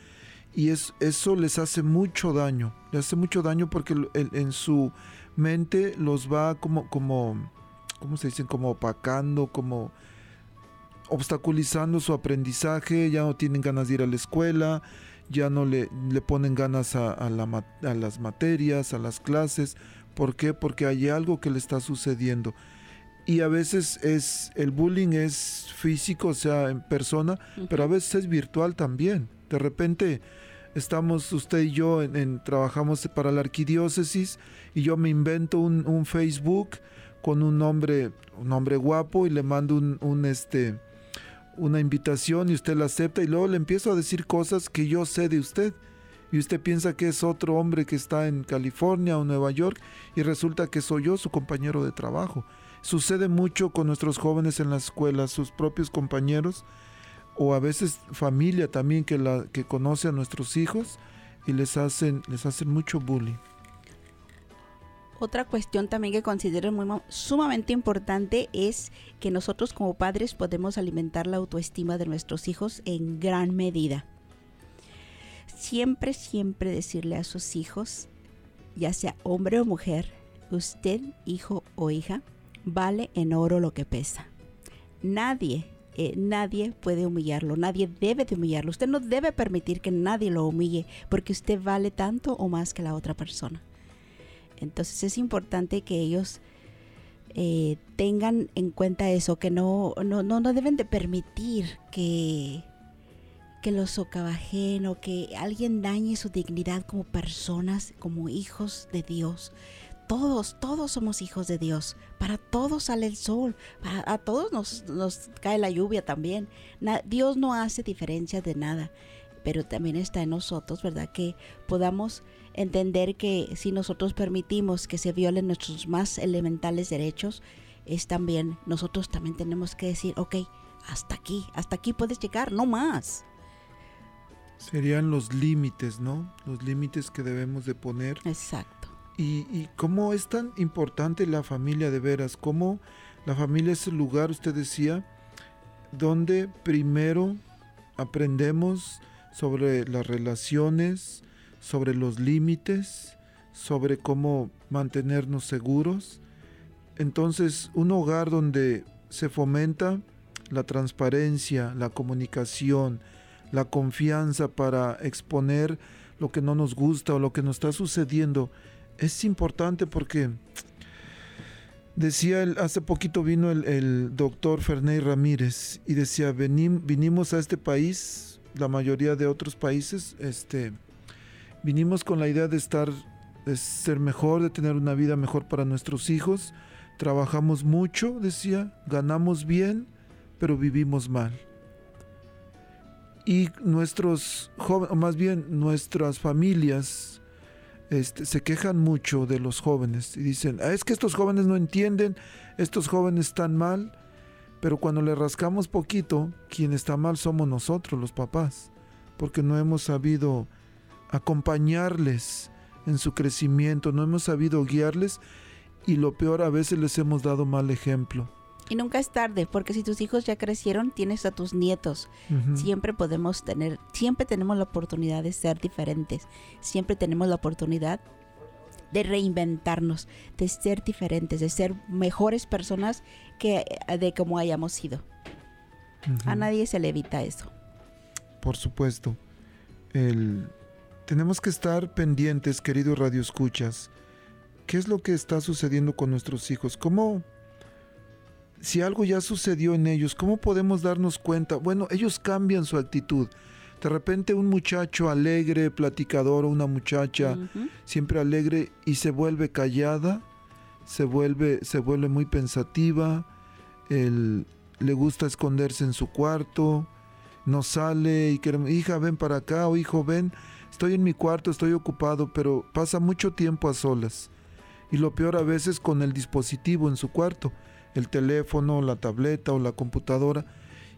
Y es, eso les hace mucho daño. Les hace mucho daño porque en, su mente los va como, como, ¿cómo se dicen? Como opacando, como obstaculizando su aprendizaje, ya no tienen ganas de ir a la escuela, ya no le, le ponen ganas a, a las materias, a las clases. ¿Por qué? Porque hay algo que le está sucediendo. Y a veces es el bullying es físico, o sea, en persona, pero a veces es virtual también. De repente estamos usted y yo en, en- trabajamos para la arquidiócesis y yo me invento un, un Facebook con un nombre un hombre guapo y le mando un, un, este una invitación y usted la acepta y luego le empiezo a decir cosas que yo sé de usted y usted piensa que es otro hombre que está en California o Nueva York y resulta que soy yo su compañero de trabajo. Sucede mucho con nuestros jóvenes en la escuela, sus propios compañeros o a veces familia también que la que conoce a nuestros hijos y les hacen les hacen mucho bullying. Otra cuestión también que considero muy, sumamente importante es que nosotros como padres podemos alimentar la autoestima de nuestros hijos en gran medida. Siempre, siempre decirle a sus hijos, ya sea hombre o mujer, usted, hijo o hija, vale en oro lo que pesa. Nadie, eh, nadie puede humillarlo, nadie debe de humillarlo. Usted no debe permitir que nadie lo humille porque usted vale tanto o más que la otra persona. Entonces es importante que ellos eh, tengan en cuenta eso, que no, no, no, no deben de permitir que, que los socabajen o que alguien dañe su dignidad como personas, como hijos de Dios. Todos, todos somos hijos de Dios. Para todos sale el sol. A todos nos, nos cae la lluvia también. Dios no hace diferencia de nada. Pero también está en nosotros, ¿verdad? Que podamos entender que si nosotros permitimos que se violen nuestros más elementales derechos, es también, nosotros también tenemos que decir, ok, hasta aquí, hasta aquí puedes llegar, no más. Serían los límites, ¿no? Los límites que debemos de poner. Exacto. Y, y cómo es tan importante la familia de veras, cómo la familia es el lugar, usted decía, donde primero aprendemos sobre las relaciones, sobre los límites, sobre cómo mantenernos seguros. Entonces, un hogar donde se fomenta la transparencia, la comunicación, la confianza para exponer lo que no nos gusta o lo que nos está sucediendo, es importante porque decía él, hace poquito vino el, el doctor Ferney Ramírez y decía, "Venim- vinimos a este país, la mayoría de otros países, este, vinimos con la idea de estar, de ser mejor, de tener una vida mejor para nuestros hijos, trabajamos mucho, decía, ganamos bien, pero vivimos mal. Y nuestros jóvenes, o más bien nuestras familias, este, se quejan mucho de los jóvenes y dicen, "Ah, es que estos jóvenes no entienden, estos jóvenes están mal, pero cuando le rascamos poquito, quien está mal somos nosotros, los papás, porque no hemos sabido acompañarles en su crecimiento, no hemos sabido guiarles y lo peor a veces les hemos dado mal ejemplo. Y nunca es tarde, porque si tus hijos ya crecieron, tienes a tus nietos. Siempre podemos tener, siempre tenemos la oportunidad de ser diferentes. Siempre tenemos la oportunidad de reinventarnos, de ser diferentes, de ser mejores personas que eh, de como hayamos sido. A nadie se le evita eso. Por supuesto. El- Tenemos que estar pendientes, queridos radioescuchas. ¿Qué es lo que está sucediendo con nuestros hijos? ¿Cómo, si algo ya sucedió en ellos, cómo podemos darnos cuenta? Bueno, ellos cambian su actitud. De repente un muchacho alegre, platicador o una muchacha siempre alegre y se vuelve callada, se vuelve, se vuelve muy pensativa, el- le gusta esconderse en su cuarto, no sale y quiere, hija ven para acá o hijo ven, estoy en mi cuarto, estoy ocupado, pero pasa mucho tiempo a solas. Y lo peor a veces con el dispositivo en su cuarto, el teléfono, la tableta o la computadora.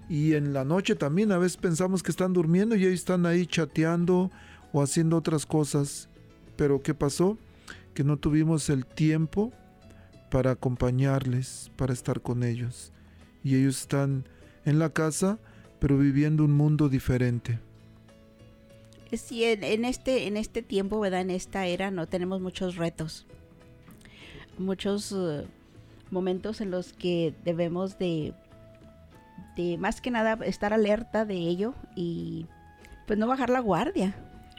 Y en la noche también a veces pensamos que están durmiendo y ellos están ahí chateando o haciendo otras cosas. Pero ¿qué pasó? Que no tuvimos el tiempo para acompañarles, para estar con ellos. Y ellos están en la casa, pero viviendo un mundo diferente. Sí, en, este, en este tiempo, ¿verdad? En esta era no tenemos muchos retos. Muchos eh, momentos en los que debemos de, de más que nada estar alerta de ello y pues no bajar la guardia.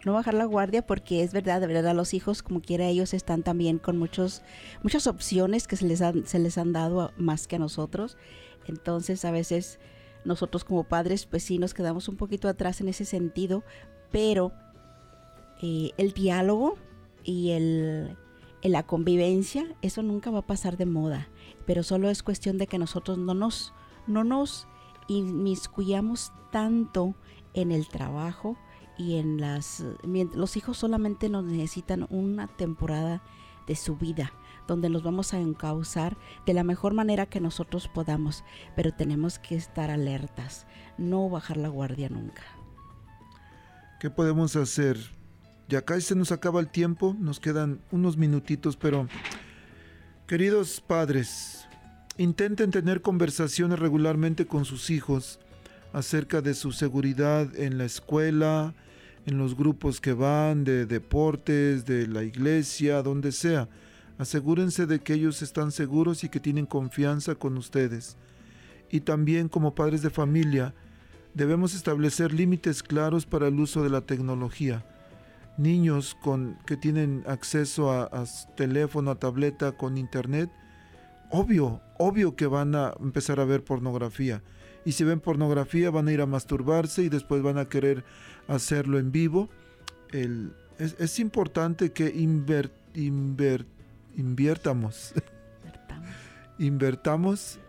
No bajar la guardia porque es verdad, de verdad, los hijos como quiera ellos están también con muchos, muchas opciones que se les han, se les han dado más que a nosotros. Entonces a veces nosotros como padres pues sí nos quedamos un poquito atrás en ese sentido, pero eh, el diálogo y el, la convivencia, eso nunca va a pasar de moda, pero solo es cuestión de que nosotros no nos, no nos inmiscuyamos tanto en el trabajo y en las... Los hijos solamente nos necesitan una temporada de su vida donde nos vamos a encauzar de la mejor manera que nosotros podamos, pero tenemos que estar alertas, no bajar la guardia nunca. ¿Qué podemos hacer? Ya casi se nos acaba el tiempo, nos quedan unos minutitos, pero queridos padres, intenten tener conversaciones regularmente con sus hijos acerca de su seguridad en la escuela, en los grupos que van, de deportes, de la iglesia, donde sea. Asegúrense de que ellos están seguros y que tienen confianza con ustedes. y también como padres de familia debemos establecer límites claros para el uso de la tecnología. Niños con, que tienen acceso a, a teléfono, a tableta, con internet, obvio, obvio que van a empezar a ver pornografía. Y si ven pornografía van a ir a masturbarse y después van a querer hacerlo en vivo. El, es, es, importante que inver, inver, inviertamos. invertamos.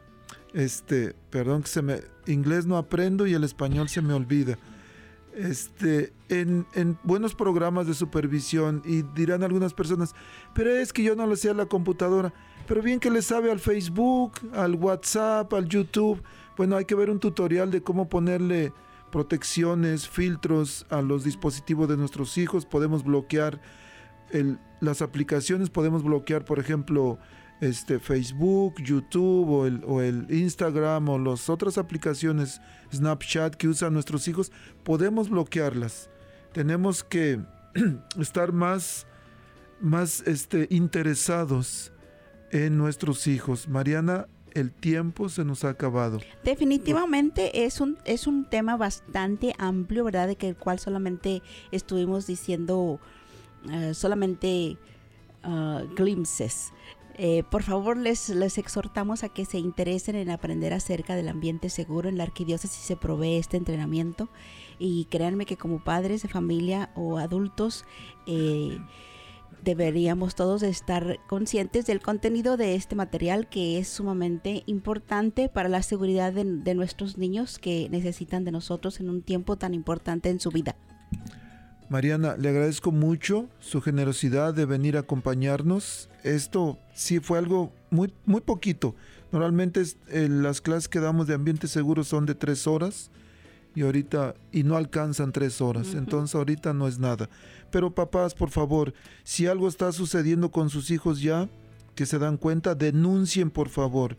Este, perdón que se me. Inglés no aprendo y el español se me olvida. Este, en, en, buenos programas de supervisión y dirán algunas personas, pero es que yo no le sé a la computadora, pero bien que le sabe al Facebook, al WhatsApp, al YouTube. Bueno, hay que ver un tutorial de cómo ponerle protecciones, filtros a los dispositivos de nuestros hijos. Podemos bloquear las aplicaciones, podemos bloquear, por ejemplo, este, Facebook, YouTube o el, o el Instagram o las otras aplicaciones, Snapchat que usan nuestros hijos, podemos bloquearlas. Tenemos que estar más, más este, interesados en nuestros hijos. Mariana, el tiempo se nos ha acabado. Definitivamente es un, es un tema bastante amplio, ¿verdad? De que el cual solamente estuvimos diciendo uh, solamente uh, glimpses. Eh, por favor, les, les exhortamos a que se interesen en aprender acerca del ambiente seguro. En la arquidiócesis se provee este entrenamiento y créanme que como padres de familia o adultos, eh, deberíamos todos estar conscientes del contenido de este material que es sumamente importante para la seguridad de, de, nuestros niños que necesitan de nosotros en un tiempo tan importante en su vida. Mariana, le agradezco mucho su generosidad de venir a acompañarnos. Esto sí fue algo muy, muy poquito. Normalmente eh, las clases que damos de ambiente seguro son de tres horas y ahorita y no alcanzan tres horas. Uh -huh. Entonces ahorita no es nada. Pero papás, por favor, si algo está sucediendo con sus hijos ya, que se dan cuenta, denuncien por favor.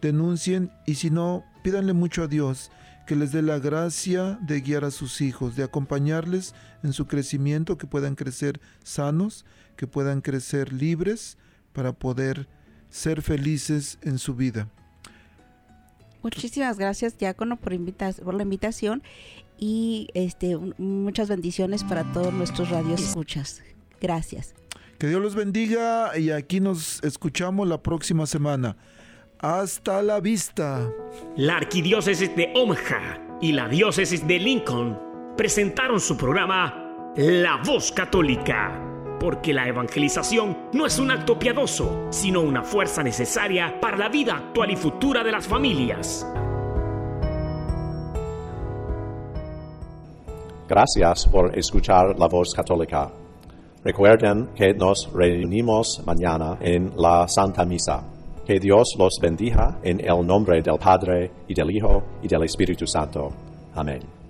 Denuncien y si no, pídanle mucho a Dios que les dé la gracia de guiar a sus hijos, de acompañarles en su crecimiento, que puedan crecer sanos, que puedan crecer libres para poder ser felices en su vida. Muchísimas gracias, Diácono, por, por la invitación y este, muchas bendiciones para todos nuestros radioescuchas. Gracias. Que Dios los bendiga y aquí nos escuchamos la próxima semana. Hasta la vista. La Arquidiócesis de Omaha y la Diócesis de Lincoln presentaron su programa La Voz Católica, porque la evangelización no es un acto piadoso, sino una fuerza necesaria para la vida actual y futura de las familias. Gracias por escuchar La Voz Católica. Recuerden que nos reunimos mañana en la Santa Misa. Que Dios los bendiga en el nombre del Padre y del Hijo y del Espíritu Santo. Amén.